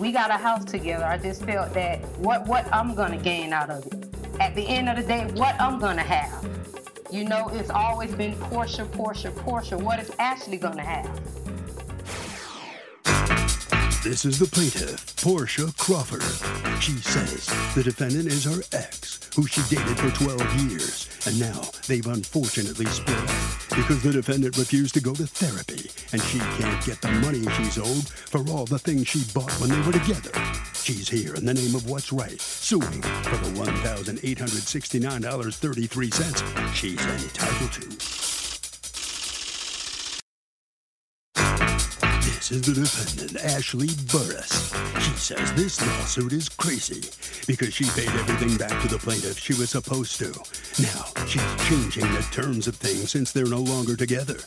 We got a house together. I just felt that what what I'm gonna gain out of it. At the end of the day, what I'm gonna have. You know, it's always been Portia, Portia, Portia. What is Ashley gonna have? This is the plaintiff, Portia Crawford. She says the defendant is her ex, who she dated for 12 years, and now they've unfortunately split up because the defendant refused to go to therapy and she can't get the money she's owed for all the things she bought when they were together. She's here in the name of what's right, suing for the $1,869.33 she's entitled to. Is the defendant, Ashley Burris. She says this lawsuit is crazy because she paid everything back to the plaintiff she was supposed to. Now, she's changing the terms of things since they're no longer together.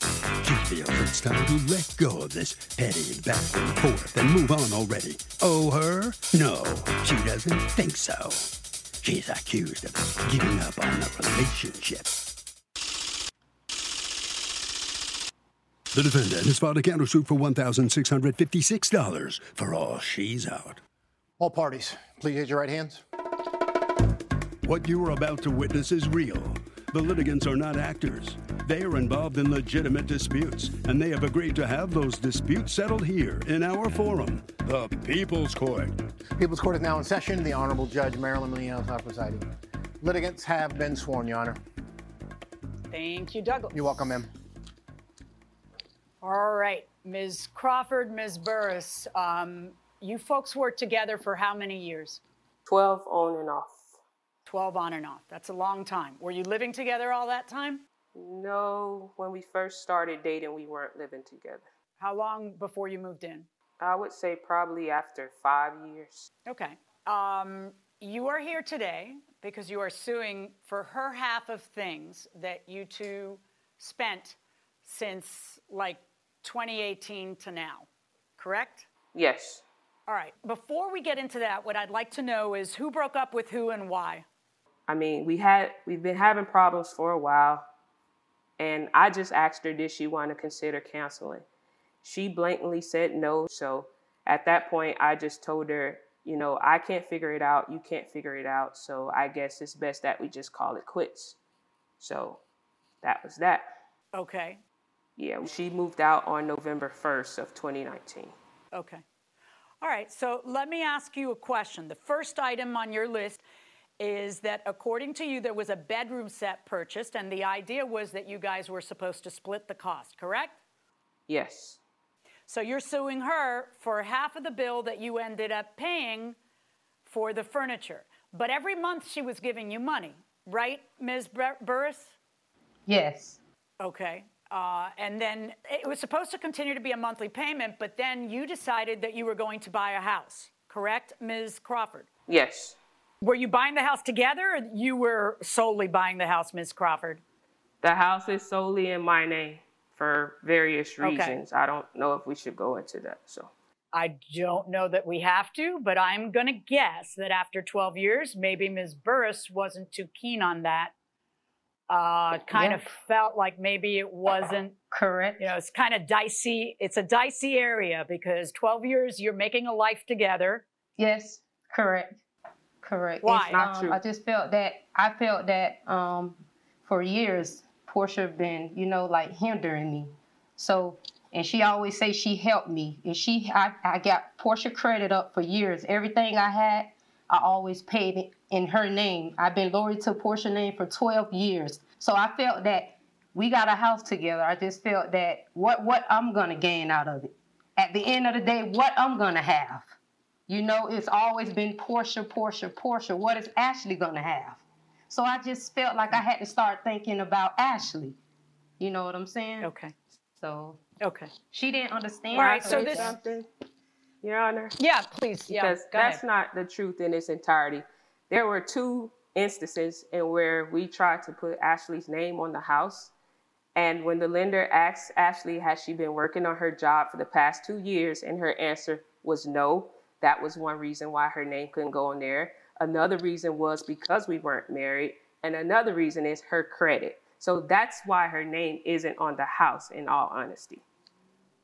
She feels it's time to let go of this petty back and forth and move on already. Oh, her? No, she doesn't think so. She's accused of giving up on the relationship. The defendant has filed a countersuit for $1,656 for all she's out. All parties, please raise your right hands. What you are about to witness is real. The litigants are not actors. They are involved in legitimate disputes, and they have agreed to have those disputes settled here in our forum, the People's Court. People's Court is now in session. The Honorable Judge Marilyn Munoz is presiding. Litigants have been sworn, Your Honor. Thank you, Douglas. You're welcome, ma'am. All right, Ms. Crawford, Ms. Burris, um, you folks worked together for how many years? 12 on and off. 12 on and off. That's a long time. Were you living together all that time? No, when we first started dating, we weren't living together. How long before you moved in? I would say probably after five years. Okay. Um, you are here today because you are suing for her half of things that you two spent since like 2018 to now, correct? Yes. All right. Before we get into that, what I'd like to know is who broke up with who and why. I mean, we had we've been having problems for a while, and I just asked her did she want to consider canceling. She blatantly said no. So at that point, I just told her, you know, I can't figure it out. You can't figure it out. So I guess it's best that we just call it quits. So that was that. Okay. Yeah, she moved out on November 1st of 2019. Okay. All right, so let me ask you a question. The first item on your list is that according to you, there was a bedroom set purchased, and the idea was that you guys were supposed to split the cost, correct? Yes. So you're suing her for half of the bill that you ended up paying for the furniture. But every month she was giving you money, right, Ms. Burris? Yes. Okay. Uh, and then it was supposed to continue to be a monthly payment, but then you decided that you were going to buy a house, correct, Ms. Crawford? Yes. Were you buying the house together or you were solely buying the house, Ms. Crawford? The house is solely in my name for various reasons. Okay. I don't know if we should go into that. So I don't know that we have to, but I'm going to guess that after 12 years, maybe Ms. Burris wasn't too keen on that uh, kind Yeah. of felt like maybe it wasn't, Correct. you know, it's kind of dicey. It's a dicey area because 12 years you're making a life together. Yes, correct, correct. Why? It's, Not um, true. I just felt that I felt that um, for years Portia been, you know, like hindering me. So, and she always say she helped me, and she, I, I got Portia credit up for years. Everything I had, I always paid it in her name. I've been loyal to Portia name for 12 years. So I felt that we got a house together. I just felt that what what I'm gonna gain out of it. At the end of the day, what I'm gonna have. You know, it's always been Portia, Portia, Portia. What is Ashley gonna have? So I just felt like I had to start thinking about Ashley. You know what I'm saying? Okay. So Okay. she didn't understand. All right, her so and this- Something, Your Honor? Yeah, please. Yeah. because go that's ahead. not the truth in its entirety. There were two instances in where we tried to put Ashley's name on the house. And when the lender asked Ashley, has she been working on her job for the past two years? And her answer was no. That was one reason why her name couldn't go on there. Another reason was because we weren't married. And another reason is her credit. So that's why her name isn't on the house, in all honesty.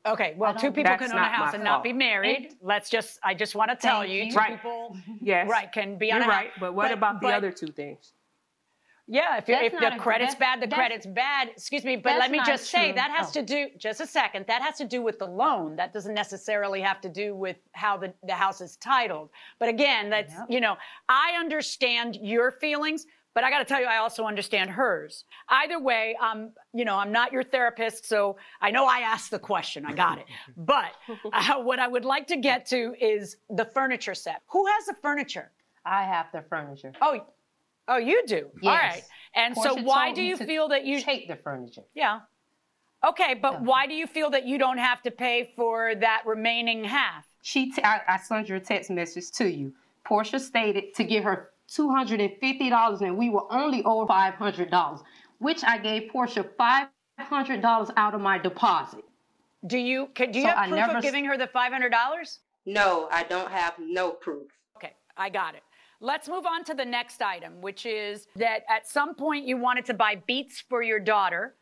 Okay, well, two people can own a house and not be married. Let's just, I just want to tell you, you. two Right. people, Yes. right, can be on You're a house. right. But what about the other two things? Yeah, if, if the credit's bad, the credit's bad. Excuse me, but let me just say true. that has Oh. to do. Just a second. That has to do with the loan. That doesn't necessarily have to do with how the, the house is titled. But again, that's Yep. you know, I understand your feelings. But I got to tell you, I also understand hers. Either way, um, you know, I'm not your therapist, so I know I asked the question. I got it. But uh, what I would like to get to is the furniture set. Who has the furniture? I have the furniture. Oh, oh, you do. All Yes. right. And so, why do you feel that you? take the furniture? Yeah. Okay, but Yeah. why do you feel that you don't have to pay for that remaining half? She, t- I, I sent your text message to you. Portia stated to give her two hundred and fifty dollars, and we were only owed five hundred dollars, which I gave Portia five hundred dollars out of my deposit. Do you can, do you So have I proof never of giving her the five hundred dollars? No, I don't have no proof. Okay, I got it. Let's move on to the next item, which is that at some point you wanted to buy beats for your daughter.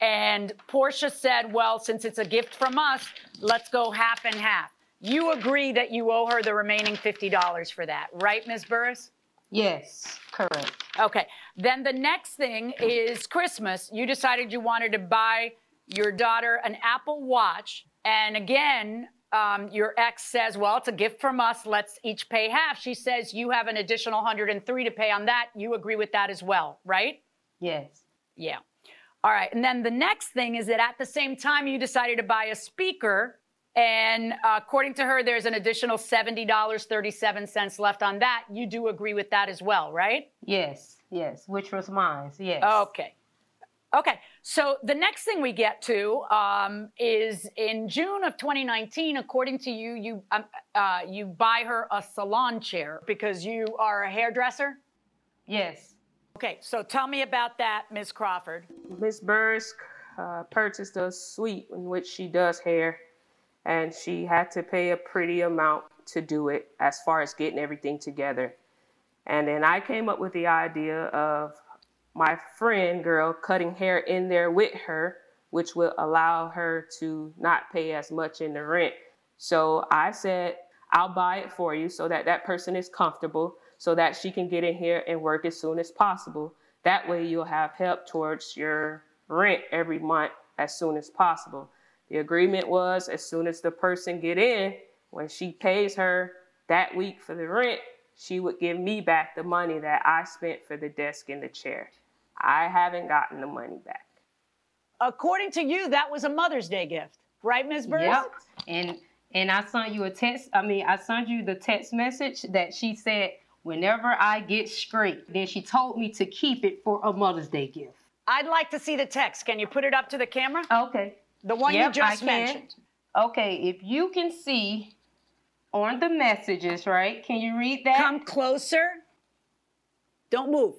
And Portia said, well, since it's a gift from us, let's go half and half. You agree that you owe her the remaining $50 for that, right, Ms. Burris? Yes, correct. Okay. Then the next thing is Christmas. You decided you wanted to buy your daughter an Apple Watch. And again, um, your ex says, well, it's a gift from us. Let's each pay half. She says you have an additional 103 to pay on that. You agree with that as well, right? Yes. Yeah. All right. And then the next thing is that at the same time, you decided to buy a speaker. And uh, according to her, there's an additional $70.37 left on that. You do agree with that as well, right? Yes, yes, which was mine. Yes. Okay. Okay. So the next thing we get to um, is in June of 2019. According to you, you um, uh, you buy her a salon chair because you are a hairdresser. Yes. Okay. So tell me about that, Ms. Crawford. Miss Burris uh, purchased a suite in which she does hair, and she had to pay a pretty amount to do it as far as getting everything together. And then I came up with the idea of my friend girl cutting hair in there with her, which will allow her to not pay as much in the rent. So I said, I'll buy it for you so that that person is comfortable, so that she can get in here and work as soon as possible. That way you'll have help towards your rent every month as soon as possible. The agreement was as soon as the person get in, when she pays her that week for the rent, she would give me back the money that I spent for the desk and the chair. I haven't gotten the money back. According to you, that was a Mother's Day gift, right, Ms. Burris? Yep. And and I sent you a text. I mean, I sent you the text message that she said, whenever I get straight, then she told me to keep it for a Mother's Day gift. I'd like to see the text. Can you put it up to the camera? Okay. The one Yep, you I just can. mentioned. Okay, if you can see on the messages, right? Can you read that? Come closer. Don't move.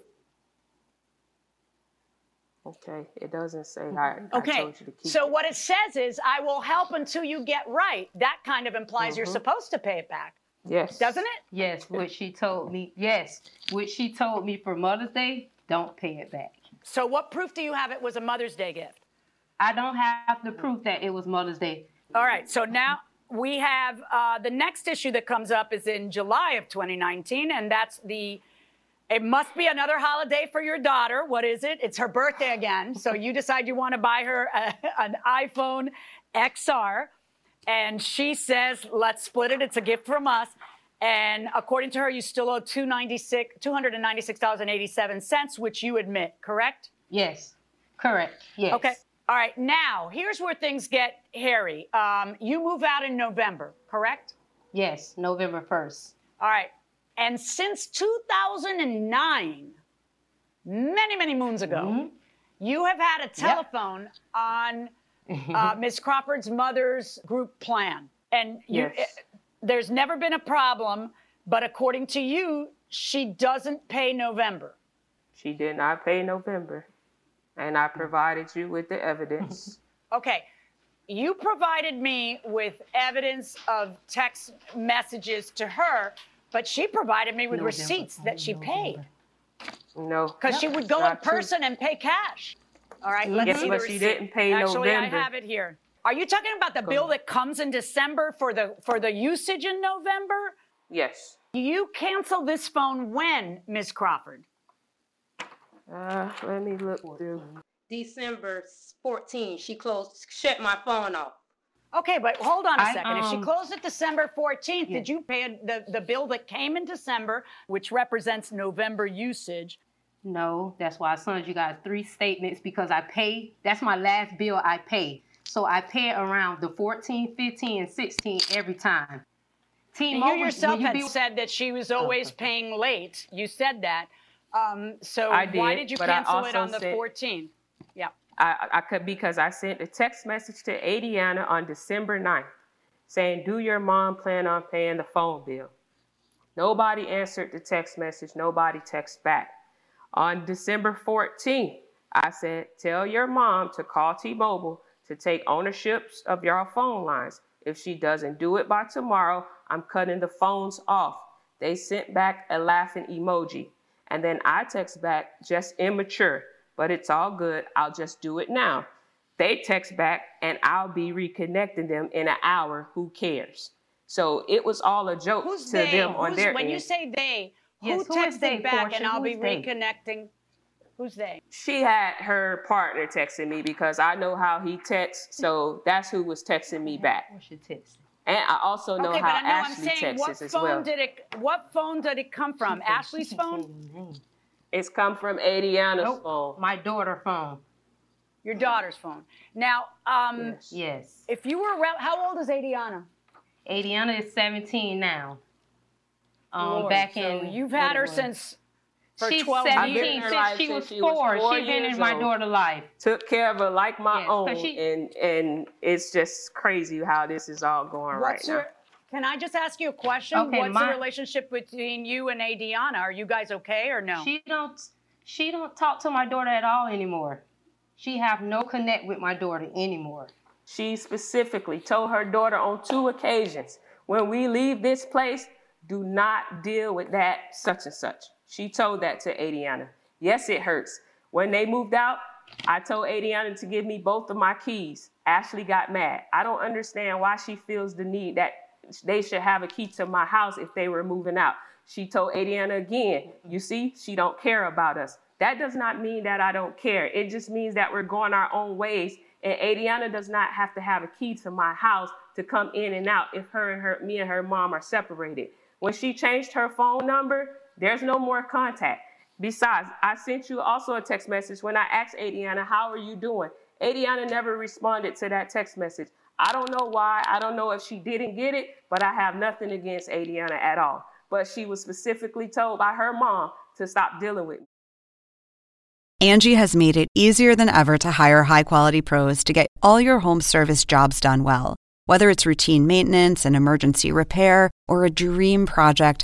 Okay, it doesn't say I, I Okay. told you to keep So it. what it says is, I will help until you get right. That kind of implies Mm-hmm. you're supposed to pay it back, Yes. doesn't it? Yes, which she told me. Yes, which she told me for Mother's Day. Don't pay it back. So what proof do you have it was a Mother's Day gift? I don't have the proof that it was Mother's Day. All right. So now we have uh, the next issue that comes up is in July of 2019, and that's the. It must be another holiday for your daughter. What is it? It's her birthday again. So you decide you want to buy her a, an iPhone XR, and she says, "Let's split it. It's a gift from us." And according to her, you still owe two ninety six, two hundred and ninety six dollars and eighty seven cents, which you admit, correct? Yes, correct. Yes. Okay. All right. Now, here's where things get hairy. Um, you move out in November, correct? Yes, November first. All right. And since 2009, many, many moons ago, Mm-hmm. you have had a telephone on uh, Ms. Crawford's mother's group plan. And you, Yes. eh, there's never been a problem, but according to you, she doesn't pay November. She did not pay November, and I provided you with the evidence. Okay. You provided me with evidence of text messages to her, but she provided me with November, receipts that she paid No, because she would go in Not true. person and pay cash. All right, let's Yes, see but the she receipt. didn't pay Actually, November. I have it here. Are you talking about the bill that comes in December for the for the usage in November? yes. You cancel this phone when, Ms. Crawford? Uh, let me look through. December 14, she closed, shut my phone off. Okay, but hold on a I, second. if she um, closed it December 14th, Yeah. did you pay the, the bill that came in December, which represents November usage? No, that's why, sons, you got three statements because I pay. That's my last bill I pay. So I pay around the 14, 15, and 16 every time. And T-Mobile, you yourself you had be- said that she was always paying late. You said that. Um, so I why did, did you cancel it on the said- 14th? Yeah. I, I could because I sent a text message to Adiana on December 9th saying, Do your mom plan on paying the phone bill? Nobody answered the text message. Nobody texted back. On December 14th, I said, Tell your mom to call T Mobile to take ownerships of your phone lines. If she doesn't do it by tomorrow, I'm cutting the phones off. They sent back a laughing emoji. And then I text back, just immature, but it's all good. I'll just do it now. They text back, and I'll be reconnecting them in an hour. Who cares? So it was all a joke Who's to they? them on Who's- their when end. you say they, Yes, who who is texted they, back Portia? and I'll Who be is they? reconnecting? Who's they? she had her partner texting me because I know how he texts, so that's who was texting me back. What's your text? And I also know okay, how but I know I'm Ashley saying what texts as phone well. did it? What phone did it come from? Ashley's phone? It's come from Adiana's Nope, phone. my daughter's phone. Your daughter's phone. Now, um, Yes. Yes. if you were around, how old is Adiana? Adiana is 17 now. Um, Lord, back so in you've had her was. since for She's 12 I've been in 17 her since she since was she was four. four She's been in my daughter's life. Took care of her like my Yes, own, 'cause she- and and it's just crazy how this is all going right your? Can I just ask you a question? Okay, What's my- the relationship between you and Adiana? Are you guys okay or no? She don't she don't talk to my daughter at all anymore. She have no connect with my daughter anymore. She specifically told her daughter on two occasions, when we leave this place, do not deal with that such and such. She told that to Adiana. Yes, it hurts. When they moved out, I told Adiana to give me both of my keys. Ashley got mad. I don't understand why she feels the need that they should have a key to my house if they were moving out. She told Adiana again, you see, she don't care about us. That does not mean that I don't care. It just means that we're going our own ways and Adiana does not have to have a key to my house to come in and out if her and her me and her mom are separated. When she changed her phone number, there's no more contact. Besides, I sent you also a text message when I asked Adiana, how are you doing? Adiana never responded to that text message. I don't know why. I don't know if she didn't get it, but I have nothing against Adiana at all. But she was specifically told by her mom to stop dealing with me. Angie has made it easier than ever to hire high quality pros to get all your home service jobs done well. Whether it's routine maintenance, an emergency repair, or a dream project,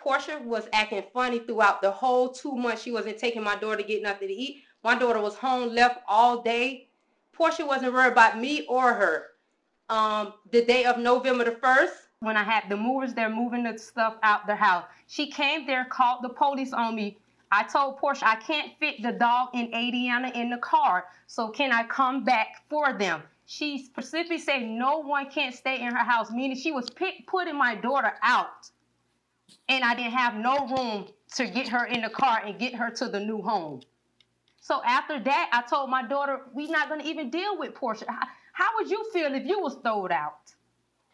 Portia was acting funny throughout the whole two months she wasn't taking my daughter to get nothing to eat. My daughter was home left all day. Portia wasn't worried about me or her. Um, the day of November the 1st, When I had the movers there moving the stuff out the house, she came there, called the police on me. I told Portia I can't fit the dog and Adiana in the car, so can I come back for them? She specifically said no one can't stay in her house, meaning she was putting my daughter out. And I didn't have no room to get her in the car and get her to the new home. So after that, I told my daughter, we're not going to even deal with Portia. How, how would you feel if you was thrown out?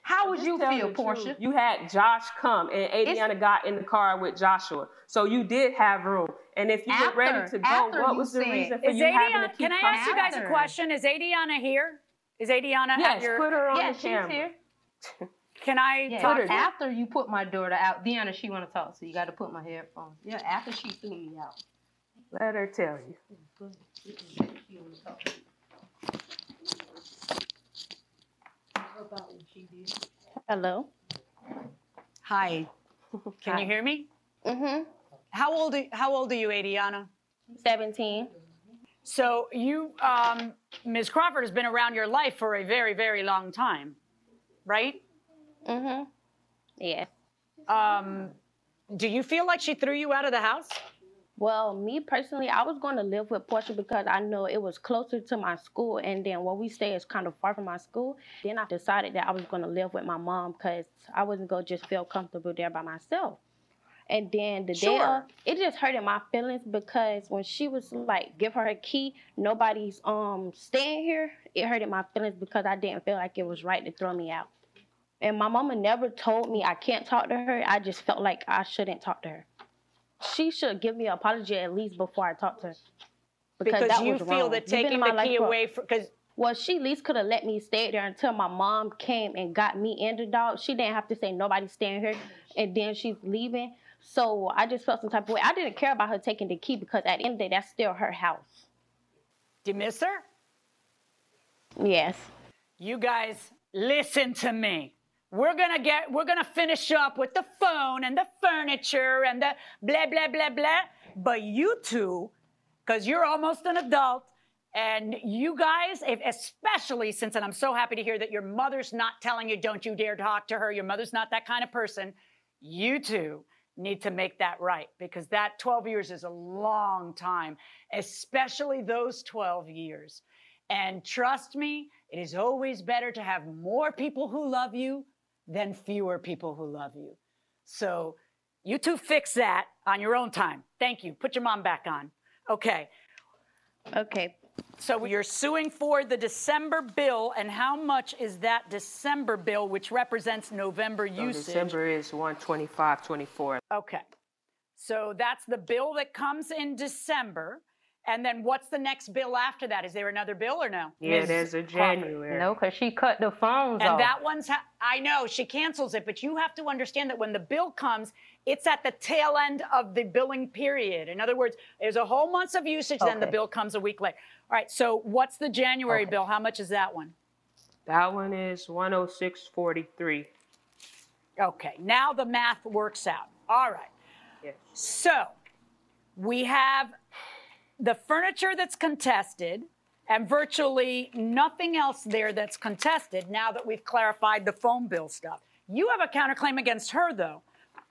How would Just you tell feel, the truth. Portia? You had Josh come, and Adiana got in the car with Joshua, so you did have room. And if you were ready to go, what was the said- reason for Is you having to keep can I ask you guys a question? Is Adiana here? Is Adiana at Yes, your, put her on Yeah, the she's camera. here. can I Yeah, talk to her? after you put my daughter out, Deanna, she want to talk, so you got to put my headphones. Yeah, after she threw me out. Let her tell you. She wanna talk. About what she did. Hello. Hi. Can Hi. you hear me? Mm-hmm. How old are, how old are you, Adiana? 17. So you, um, Ms. Crawford has been around your life for a very, very long time, right? Mm-hmm. Yeah. Um, do you feel like she threw you out of the house? Well, me personally, I was going to live with Portia because I know it was closer to my school, and then where we stay is kind of far from my school. Then I decided that I was going to live with my mom because I wasn't going to just feel comfortable there by myself. And then the day of, it just hurted my feelings because when she was like, give her a key, nobody's um staying here. It hurted my feelings because I didn't feel like it was right to throw me out. And my mama never told me I can't talk to her. I just felt like I shouldn't talk to her. She should give me an apology at least before I talk to her. Because that you feel wrong. that You've been in taking the key away from, because Well, she at least could have let me stay there until my mom came and got me in the dog. She didn't have to say nobody's staying here, and then she's leaving. So I just felt some type of way. I didn't care about her taking the key because at the end of the day, that's still her house. do you miss her? Yes. You guys, listen to me. We're gonna get, we're gonna finish up with the phone and the furniture and the blah, blah, blah, blah. But you two, because you're almost an adult, and you guys, especially since, and I'm so happy to hear that your mother's not telling you, don't you dare talk to her, your mother's not that kind of person, you two need to make that right because that 12 years is a long time, especially those 12 years. And trust me, it is always better to have more people who love you than fewer people who love you. So you two fix that on your own time. Thank you. Put your mom back on. Okay. Okay. So you're suing for the December bill, and how much is that December bill, which represents November So usage? December is 125, 24. Okay. So that's the bill that comes in December. And then what's the next bill after that? Is there another bill or no? Yeah, Ms. there's a January. No, because she cut the phones And off. that one's, ha- I know, she cancels it, but you have to understand that when the bill comes, it's at the tail end of the billing period. In other words, there's a whole month of usage, then the bill comes a week later. All right, so what's the January Okay. bill? How much is that one? That one is 106.43. Okay, now the math works out. All right. Yes. So we have the furniture that's contested and virtually nothing else there that's contested now that we've clarified the phone bill stuff. You have a counterclaim against her, though.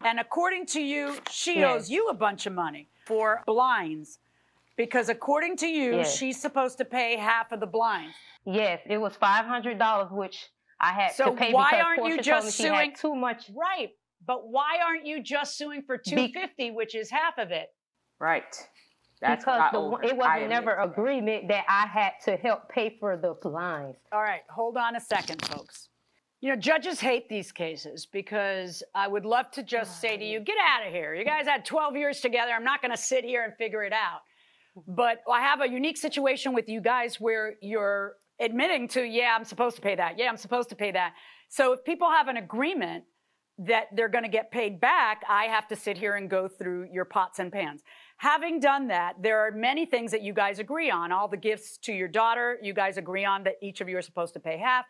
And according to you, she Yes. owes you a bunch of money for blinds. Because according to you, Yes. she's supposed to pay half of the blinds. Yes, it was five hundred dollars, which I had So to pay why because aren't you just told me she suing- had too much. Right. But why aren't you just suing for 250, which is half of it? Right. That's because what I the, owe her. it wasn't admit never to that. agreement that I had to help pay for the blinds. All right, hold on a second, folks. You know, judges hate these cases because I would love to just oh, say to you, get out of here. You guys had 12 years together. I'm not going to sit here and figure it out. But I have a unique situation with you guys where you're admitting to, yeah, I'm supposed to pay that. Yeah, I'm supposed to pay that. So if people have an agreement that they're going to get paid back, I have to sit here and go through your pots and pans. Having done that, there are many things that you guys agree on. All the gifts to your daughter, you guys agree on that each of you are supposed to pay half.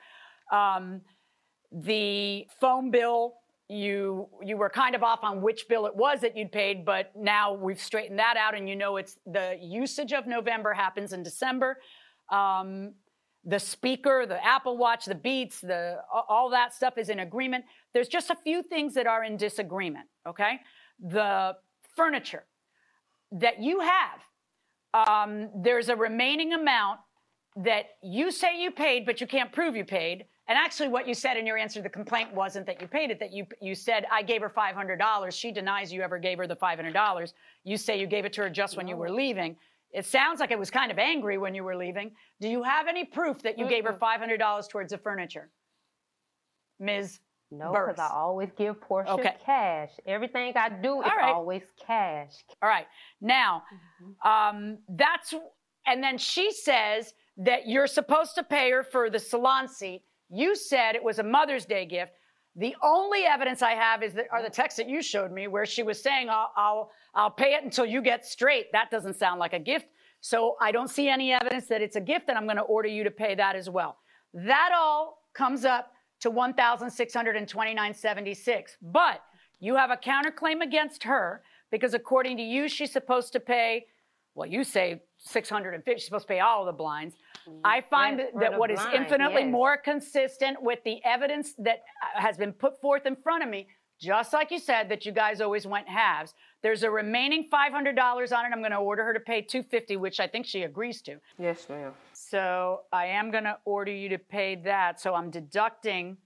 Um, the phone bill, you you were kind of off on which bill it was that you'd paid, but now we've straightened that out, and you know it's the usage of November happens in December. Um, the speaker, the Apple Watch, the Beats, the all that stuff is in agreement. There's just a few things that are in disagreement. Okay, the furniture that you have, um, there's a remaining amount that you say you paid, but you can't prove you paid. And actually, what you said in your answer to the complaint wasn't that you paid it. That you you said I gave her five hundred dollars. She denies you ever gave her the five hundred dollars. You say you gave it to her just when you were leaving. It sounds like it was kind of angry when you were leaving. Do you have any proof that you gave her five hundred dollars towards the furniture? Ms. No, because I always give Portia Okay. cash. Everything I do is right. always cash. All right. Now, um, that's, and then she says that you're supposed to pay her for the salon seat. You said it was a Mother's Day gift. The only evidence I have is that are the texts that you showed me where she was saying, I'll, I'll, I'll pay it until you get straight. That doesn't sound like a gift. So I don't see any evidence that it's a gift, and I'm going to order you to pay that as well. That all comes up to 1,629.76. But you have a counterclaim against her because according to you, she's supposed to pay, well, you say 650, she's supposed to pay all of the blinds. Mm, I find that, that what is blind, infinitely yes. more consistent with the evidence that has been put forth in front of me, just like you said that you guys always went halves. There's a remaining $500 on it. I'm going to order her to pay 250, which I think she agrees to. Yes, ma'am. So I am going to order you to pay that. So I'm deducting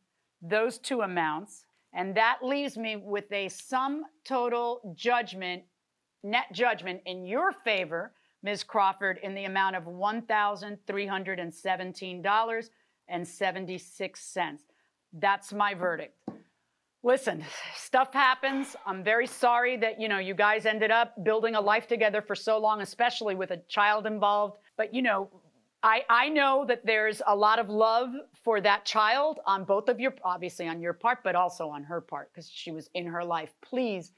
those two amounts. And that leaves me with a sum total judgment, net judgment in your favor, Ms. Crawford, in the amount of $1,317.76. That's my verdict. Listen, stuff happens. I'm very sorry that, you know, you guys ended up building a life together for so long, especially with a child involved. But, you know, I, I know that there's a lot of love for that child on both of your, obviously on your part, but also on her part because she was in her life. Please,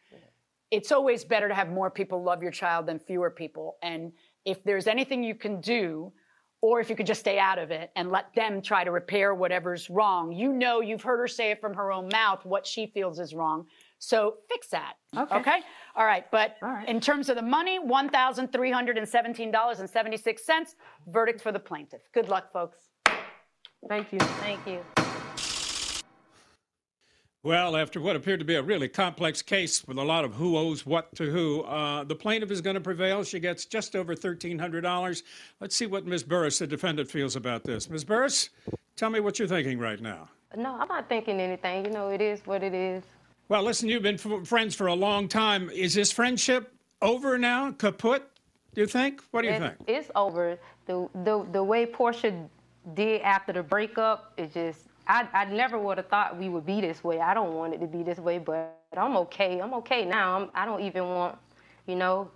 it's always better to have more people love your child than fewer people. And if there's anything you can do, or if you could just stay out of it and let them try to repair whatever's wrong, you know, you've heard her say it from her own mouth what she feels is wrong. So fix that. Okay. All right. But All right. in terms of the money, $1,317.76. Verdict for the plaintiff. Good luck, folks. Thank you. Thank you. Well, after what appeared to be a really complex case with a lot of who owes what to who, uh, the plaintiff is going to prevail. She gets just over $1,300. Let's see what Ms. Burris, the defendant, feels about this. Ms. Burris, tell me what you're thinking right now. No, I'm not thinking anything. You know, it is what it is. Well, listen, you've been f- friends for a long time. Is this friendship over now, kaput? Do you think? What do you It- think? It's over. The, the the way Portia did after the breakup is just I, I never would have thought we would be this way. I don't want it to be this way, but I'm okay. I'm okay now. I'm, I don't even want, you know,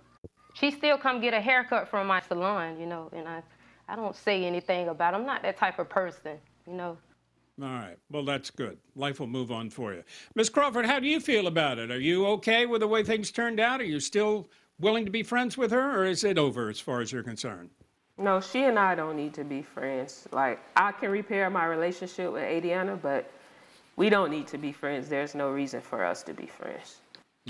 she still come get a haircut from my salon, you know, and I I don't say anything about it. I'm not that type of person, you know. All right. Well, that's good. Life will move on for you. Miss Crawford, how do you feel about it? Are you okay with the way things turned out? Are you still willing to be friends with her, or is it over as far as you're concerned? No, she and I don't need to be friends. Like, I can repair my relationship with Adiana, but we don't need to be friends. There's no reason for us to be friends.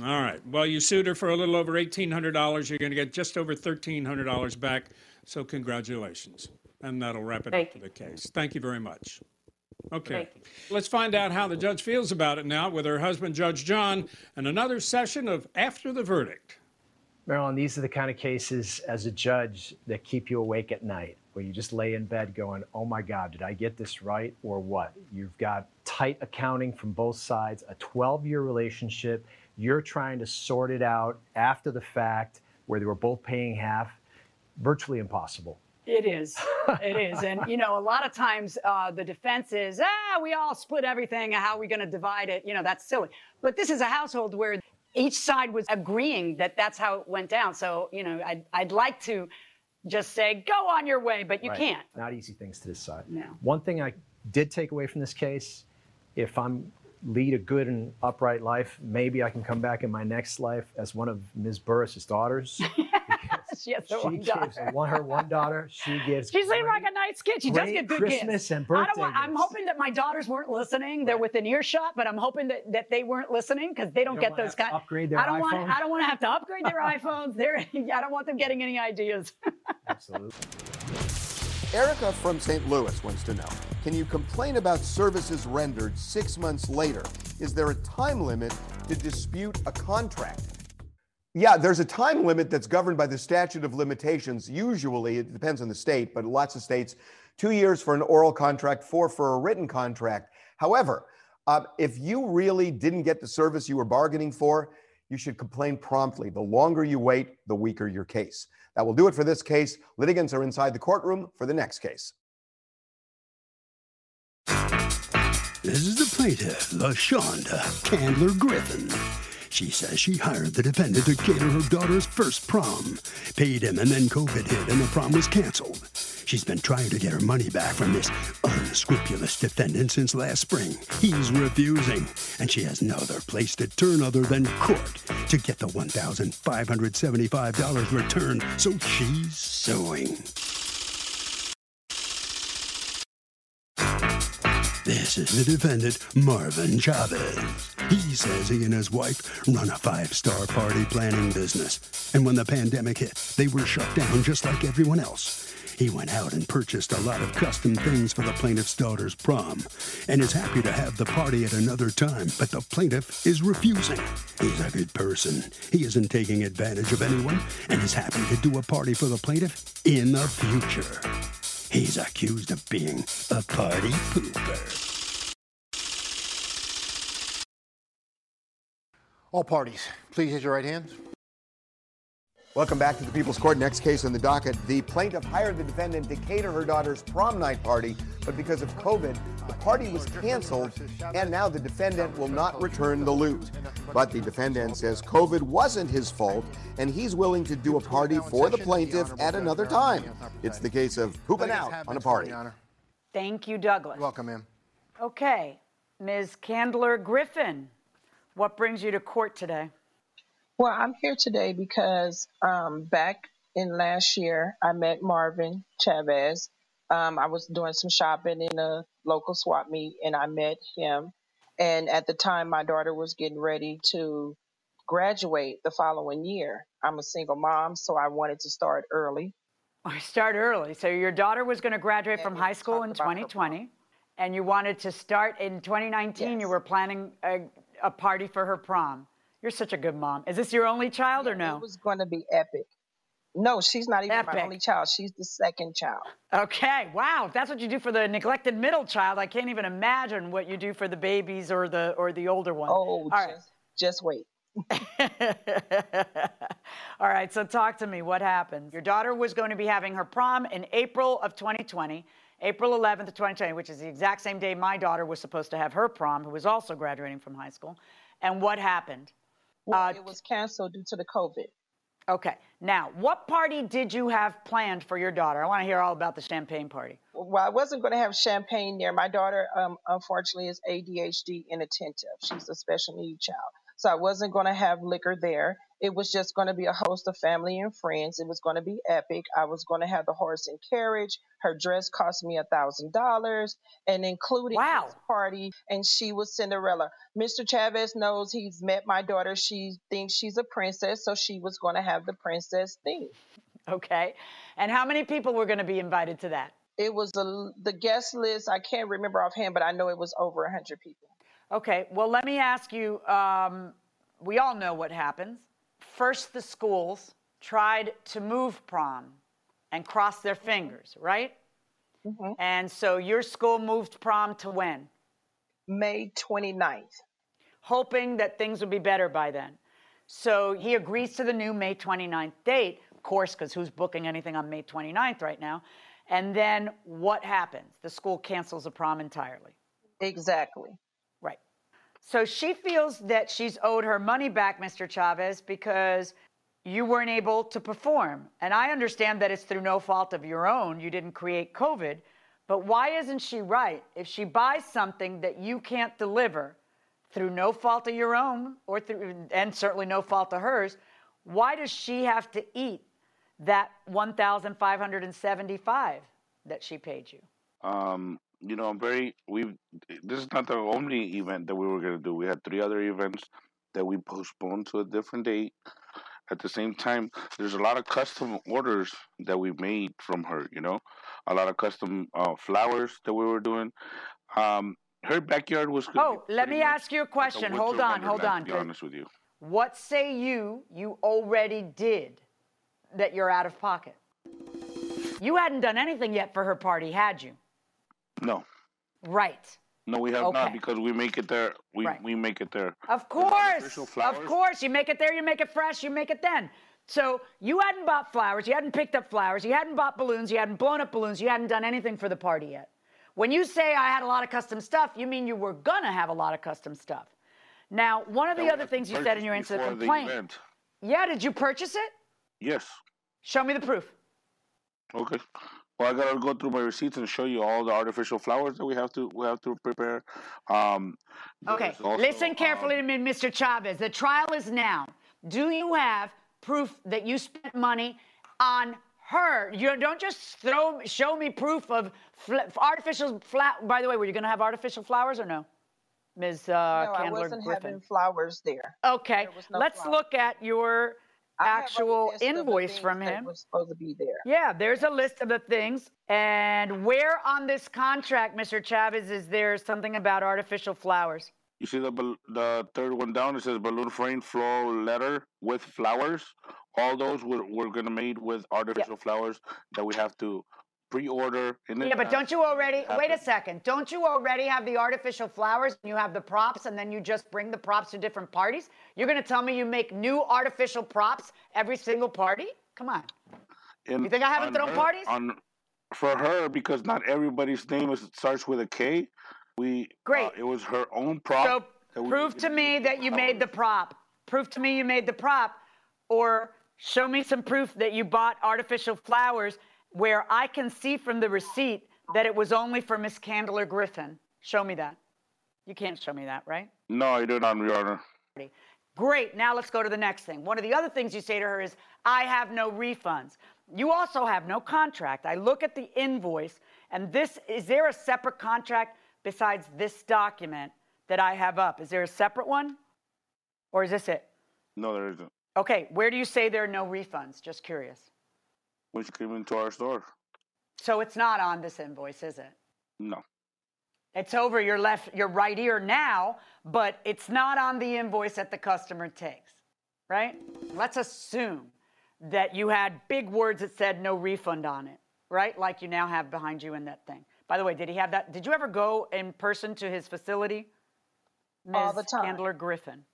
All right. Well, you sued her for a little over $1,800. You're going to get just over $1,300 back. So, congratulations. And that'll wrap it Thank up for the case. Thank you very much. Okay. Let's find out how the judge feels about it now with her husband, Judge John, and another session of After the Verdict. Marilyn, these are the kind of cases as a judge that keep you awake at night, where you just lay in bed going, oh my God, did I get this right or what? You've got tight accounting from both sides, a 12 year relationship. You're trying to sort it out after the fact, where they were both paying half. Virtually impossible. It is. It is. And, you know, a lot of times uh, the defense is, ah, we all split everything. How are we going to divide it? You know, that's silly. But this is a household where each side was agreeing that that's how it went down. So, you know, I'd, I'd like to just say, go on your way, but you Right. can't. Not easy things to decide. No. One thing I did take away from this case, if I'm lead a good and upright life, maybe I can come back in my next life as one of Ms. Burris's daughters. She has the she one gives daughter. one her one daughter. She gives. She seemed great- like a nice kid. She does great get good Christmas gifts. and I don't birthday want, I'm hoping that my daughters weren't listening. They're within earshot, but I'm hoping that, that they weren't listening because they don't, don't get those have to kind. upgrade their I don't iPhone? want. I don't want to have to upgrade their iPhones. They're, I don't want them getting any ideas. Absolutely. Erica from St. Louis wants to know Can you complain about services rendered six months later? Is there a time limit to dispute a contract? Yeah, there's a time limit that's governed by the statute of limitations. Usually, it depends on the state, but lots of states, two years for an oral contract, four for a written contract. However, uh, if you really didn't get the service you were bargaining for, you should complain promptly. The longer you wait, the weaker your case. That will do it for this case. Litigants are inside the courtroom for the next case. This is the plaintiff, LaShonda Candler Griffin. She says she hired the defendant to cater her daughter's first prom, paid him, and then COVID hit and the prom was canceled. She's been trying to get her money back from this unscrupulous defendant since last spring. He's refusing, and she has no other place to turn other than court to get the $1,575 returned, so she's suing. This is the defendant, Marvin Chavez. He says he and his wife run a five star party planning business. And when the pandemic hit, they were shut down just like everyone else. He went out and purchased a lot of custom things for the plaintiff's daughter's prom and is happy to have the party at another time, but the plaintiff is refusing. He's a good person. He isn't taking advantage of anyone and is happy to do a party for the plaintiff in the future. He's accused of being a party pooper. All parties, please hit your right hands. Welcome back to the People's Court. Next case on the docket. The plaintiff hired the defendant to cater her daughter's prom night party, but because of COVID, the party was canceled, and now the defendant will not return the loot. But the defendant says COVID wasn't his fault, and he's willing to do a party for the plaintiff at another time. It's the case of pooping out on a party. Thank you, Douglas. Welcome, ma'am. Okay, Ms. Candler Griffin, what brings you to court today? Well, I'm here today because um, back in last year, I met Marvin Chavez. Um, I was doing some shopping in a local swap meet and I met him. And at the time, my daughter was getting ready to graduate the following year. I'm a single mom, so I wanted to start early. I start early. So your daughter was going to graduate from high school in 2020, and you wanted to start in 2019. Yes. You were planning a, a party for her prom. You're such a good mom. Is this your only child or no? It was going to be epic. No, she's not even Epic. my only child. She's the second child. Okay, wow. If that's what you do for the neglected middle child, I can't even imagine what you do for the babies or the or the older one. Oh, All right. just, just wait. All right, so talk to me. What happened? Your daughter was going to be having her prom in April of 2020, April 11th of 2020, which is the exact same day my daughter was supposed to have her prom, who was also graduating from high school. And what happened? Well, Uh, it was canceled due to the COVID. Okay, now, what party did you have planned for your daughter? I want to hear all about the champagne party. Well, I wasn't going to have champagne there. My daughter, um, unfortunately, is ADHD inattentive. She's a special needs child. So I wasn't going to have liquor there. It was just going to be a host of family and friends. It was going to be epic. I was going to have the horse and carriage. Her dress cost me a thousand dollars, and including Wow. his party. And she was Cinderella. Mr. Chavez knows he's met my daughter. She thinks she's a princess, so she was going to have the princess theme. Okay, and how many people were going to be invited to that? It was a, the guest list. I can't remember offhand, but I know it was over a hundred people. Okay, well, let me ask you um, we all know what happens. First, the schools tried to move prom and cross their fingers, right? Mm-hmm. And so your school moved prom to when? May 29th. Hoping that things would be better by then. So he agrees to the new May 29th date, of course, because who's booking anything on May 29th right now? And then what happens? The school cancels the prom entirely. Exactly. So she feels that she's owed her money back, Mr. Chavez, because you weren't able to perform. And I understand that it's through no fault of your own. You didn't create COVID. But why isn't she right? If she buys something that you can't deliver through no fault of your own, or through, and certainly no fault of hers, why does she have to eat that 1,575 that she paid you? Um, you know, I'm very. We this is not the only event that we were gonna do. We had three other events that we postponed to a different date. At the same time, there's a lot of custom orders that we made from her. You know, a lot of custom uh, flowers that we were doing. Um, her backyard was. Oh, let me ask you a like a question. Hold on, hold on. To be honest with you. What say you you already did that you're out of pocket? You hadn't done anything yet for her party, had you? No, Right. no, we have Okay. not because we make it there. We Right. we make it there. Of course. Of course. You make it there, you make it fresh, you make it then. So you hadn't bought flowers, you hadn't picked up flowers, you hadn't bought balloons, you hadn't blown up balloons, you hadn't done anything for the party yet. When you say I had a lot of custom stuff, you mean you were gonna have a lot of custom stuff. Now, one of the That other things you said in your answer to the complaint. yeah, did you purchase it? Yes. Show me the proof. Okay. Well, I gotta go through my receipts and show you all the artificial flowers that we have to we have to prepare. Um, Okay, also, listen um, carefully to me, Mr. Chavez. The trial is now. Do you have proof that you spent money on her? You don't just throw show me proof of fl- artificial flower. By the way, were you going to have artificial flowers or no, Ms. Uh, no, I Candler wasn't Griffin? having flowers there. Okay, There was no let's flowers. look at your I have a actual list of the invoice from him. Was supposed to be there. Yeah, there's a list of the things. And where on this contract, Mr. Chavez, is there something about artificial flowers? You see the the third one down? It says balloon frame flow letter with flowers. All those were, were gonna made with artificial flowers that we have to pre-order. In Yeah, but don't you already, wait a second, don't you already have the artificial flowers and you have the props and then you just bring the props to different parties? You're gonna tell me you make new artificial props every single party? Come on. In- You think I haven't thrown her- parties? On for her because not everybody's name is starts with a K. We Great. uh, it was her own prop. So that we prove to me that you made the prop. Prove to me you made the prop, or show me some proof that you bought artificial flowers where I can see from the receipt that it was only for Miss Candler Griffin. Show me that. You can't show me that, right? No, I do not, Your Honor. Great. Now let's go to the next thing. One of the other things you say to her is, I have no refunds. You also have no contract. I look at the invoice, and this is there a separate contract besides this document that I have up? Is there a separate one? Or is this it? No, there isn't. Okay, where do you say there are no refunds? Just curious. When she came into our store, So it's not on this invoice, is it? no. It's over your left, your right ear now, but it's not on the invoice that the customer takes, right? Let's assume that you had big words that said no refund on it, right? Like you now have behind you in that thing. By the way, did he have that? Did you ever go in person to his facility? All the Ms. time. Candler Griffin.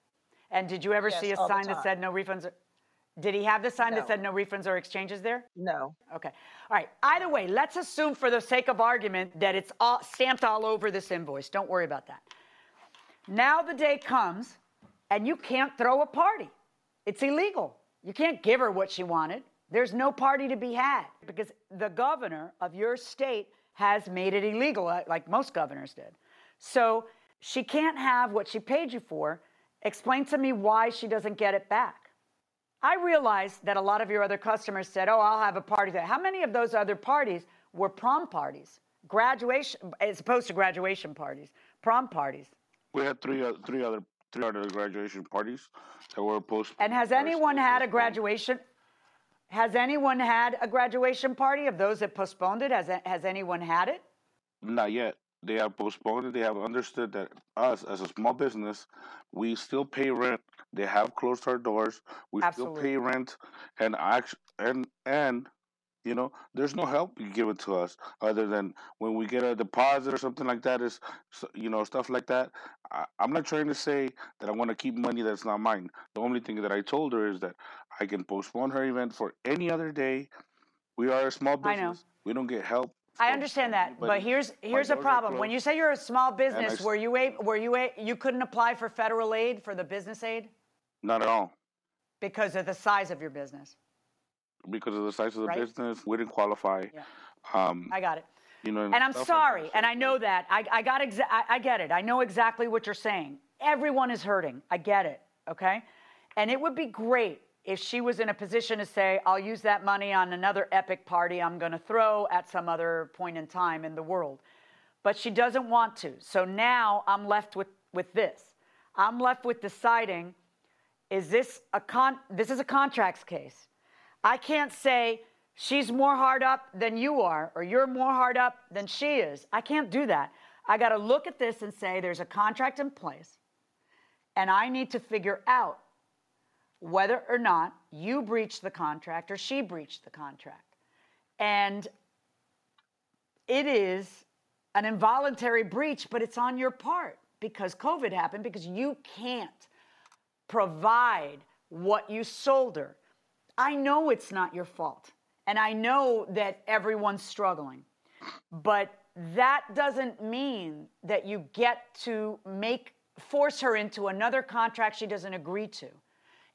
And did you ever Yes, see a sign that said no refunds? Did he have the sign No. that said no refunds or exchanges there? No. Okay. All right. Either way, let's assume for the sake of argument that it's all stamped all over this invoice. Don't worry about that. Now the day comes and you can't throw a party. It's illegal. You can't give her what she wanted. There's no party to be had because the governor of your state has made it illegal, uh, like most governors did. So she can't have what she paid you for. Explain to me why she doesn't get it back. I realized that a lot of your other customers said, "Oh, I'll have a party there." How many of those other parties were prom parties, graduation, as opposed to graduation parties, prom parties? We had three uh, three other three other graduation parties that were postponed. And has anyone had a graduation? Has anyone had a graduation party of those that postponed it? Has has anyone had it? Not yet. They have postponed it. They have understood that us, as a small business, we still pay rent. They have closed our doors. We still pay rent, and act and and you know, there's no help given to us other than when we get a deposit or something like that. Is you know stuff like that. I, I'm not trying to say that I want to keep money that's not mine. The only thing that I told her is that I can postpone her event for any other day. We are a small business. We don't get help. I understand that, but here's here's a problem. When you say you're a small business, were you a, were you a, you couldn't apply for federal aid for the business aid Not at all. because of the size of your business? because of the size of the Right. business, we didn't qualify. Yeah. Um, I got it. you know, And I'm stuff like sorry, and I know that. I, I got exa- I, I get it. I know exactly what you're saying. Everyone is hurting. I get it. Okay. And it would be great if she was in a position to say, I'll use that money on another epic party I'm going to throw at some other point in time in the world. But she doesn't want to. So now I'm left with, with this. I'm left with deciding is this a con this is a contracts case. I can't say she's more hard up than you are or you're more hard up than she is. I can't do that. I got to look at this and say there's a contract in place and I need to figure out whether or not you breached the contract or she breached the contract. And it is an involuntary breach, but it's on your part because COVID happened because you can't provide what you sold her. I know it's not your fault. And I know that everyone's struggling. But that doesn't mean that you get to make force her into another contract she doesn't agree to.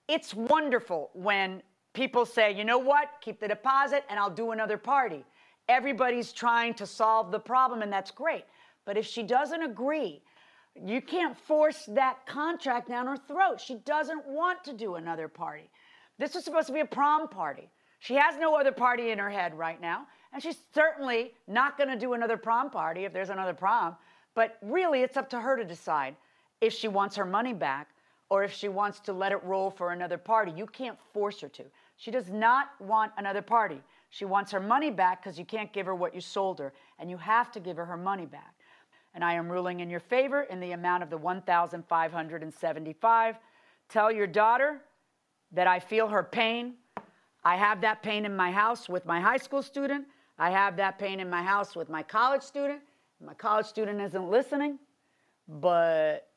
It's wonderful when people say, you know what, keep the deposit and I'll do another party. Everybody's trying to solve the problem, and that's great. But if she doesn't agree, you can't force that contract down her throat. She doesn't want to do another party. This was supposed to be a prom party. She has no other party in her head right now, and she's certainly not going to do another prom party if there's another prom. But really, it's up to her to decide if she wants her money back or if she wants to let it roll for another party. You can't force her to. She does not want another party. She wants her money back because you can't give her what you sold her, and you have to give her her money back. And I am ruling in your favor in the amount of the 1,575. Tell your daughter that I feel her pain. I have that pain in my house with my high school student. I have that pain in my house with my college student. My college student isn't listening, but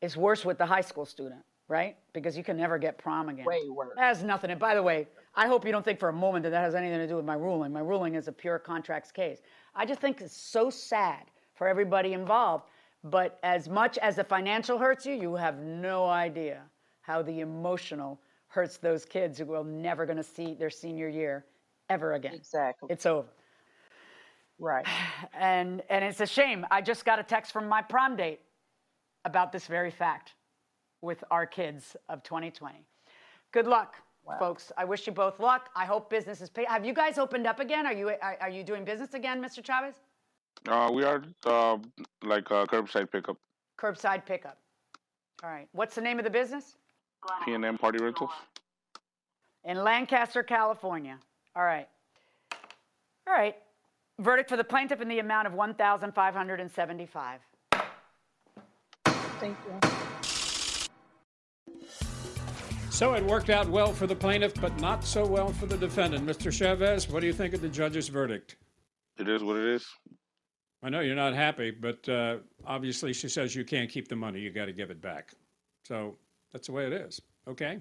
it's worse with the high school student, right? Because you can never get prom again. Way worse. That has nothing. And by the way, I hope you don't think for a moment that that has anything to do with my ruling. My ruling is a pure contracts case. I just think it's so sad for everybody involved. But as much as the financial hurts you, you have no idea how the emotional hurts those kids who are never going to see their senior year ever again. Exactly. It's over. Right. And and it's a shame. I just got a text from my prom date about this very fact with our kids of 2020. Good luck, folks. I wish you both luck. I hope business is paid. Have you guys opened up again? Are you are, are you doing business again, Mr. Chavez? Uh, we are uh, like uh, curbside pickup. Curbside pickup. All right. What's the name of the business? P&M Party Rentals. In Lancaster, California. All right. All right. Verdict for the plaintiff in the amount of 1,575. Thank you. So it worked out well for the plaintiff, but not so well for the defendant. Mr. Chavez, what do you think of the judge's verdict? It is what it is. I know you're not happy, but uh, obviously she says you can't keep the money. You got to give it back. So that's the way it is. Okay?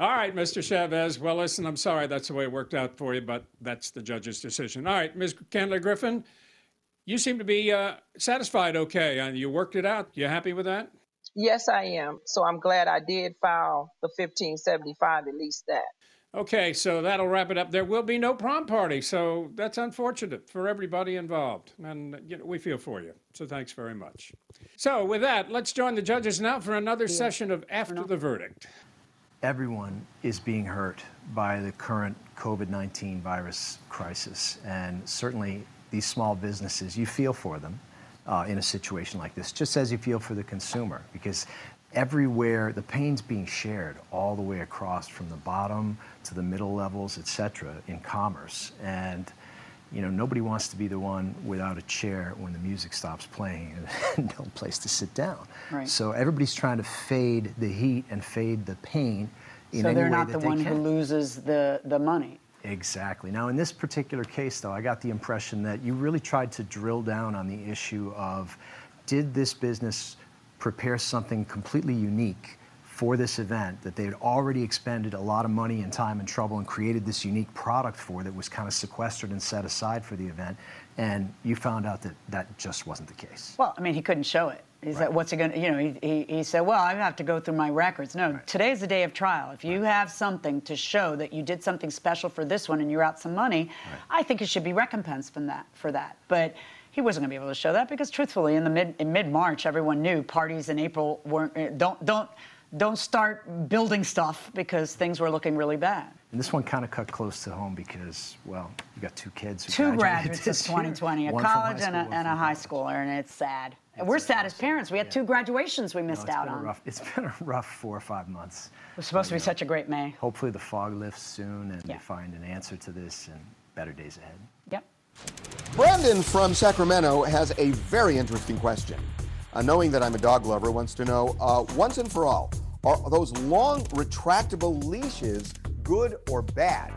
All right, Mr. Chavez. Well, listen, I'm sorry that's the way it worked out for you, but that's the judge's decision. All right, Ms. Candler Griffin, you seem to be uh, satisfied okay. and you worked it out. You happy with that? Yes, I am. So I'm glad I did file the 1575, at least that. Okay, so that'll wrap it up. There will be no prom party, so that's unfortunate for everybody involved, and you know, we feel for you. So thanks very much. So with that, let's join the judges now for another session of After the Verdict. Everyone is being hurt by the current COVID 19 virus crisis, and certainly these small businesses, you feel for them uh, in a situation like this, just as you feel for the consumer, because everywhere the pain's being shared all the way across from the bottom to the middle levels, et cetera, in commerce. And you know, nobody wants to be the one without a chair when the music stops playing and no place to sit down. Right. So everybody's trying to fade the heat and fade the pain in so they're not the they one who loses the, the money. Exactly. Now, in this particular case, though, I got the impression that you really tried to drill down on the issue of did this business prepare something completely unique for this event that they had already expended a lot of money and time and trouble and created this unique product for that was kind of sequestered and set aside for the event, and you found out that that just wasn't the case. Well, I mean, he couldn't show it. He said, "What's he going to?" You know, he, he, he said, "Well, I have to go through my records." No, today's the day of trial. If you have something to show that you did something special for this one and you're out some money, I think you should be recompensed from that for that. But he wasn't going to be able to show that because, truthfully, in the mid in mid March, everyone knew parties in April weren't. uh, Don't don't don't start building stuff because things were looking really bad. And this one kind of cut close to home because, well, you got two kids who Two graduates of 2020, a college and a, and a high schooler, and it's sad. We're sad as parents. We had two graduations we missed it's out on. rough, it's been a rough four or five months. It was supposed to be such a great May. Hopefully the fog lifts soon and they find an answer to this and better days ahead. Yep. Brandon from Sacramento has a very interesting question. Uh, knowing that I'm a dog lover, wants to know uh, once and for all, are those long retractable leashes good or bad?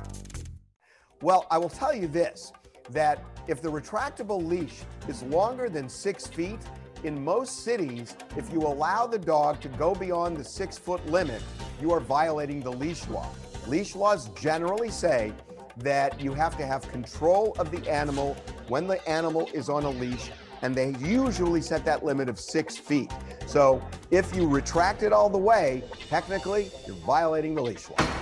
Well, I will tell you this that if the retractable leash is longer than six feet, in most cities, if you allow the dog to go beyond the six foot limit, you are violating the leash law. Leash laws generally say that you have to have control of the animal when the animal is on a leash, and they usually set that limit of six feet. So if you retract it all the way, technically, you're violating the leash law.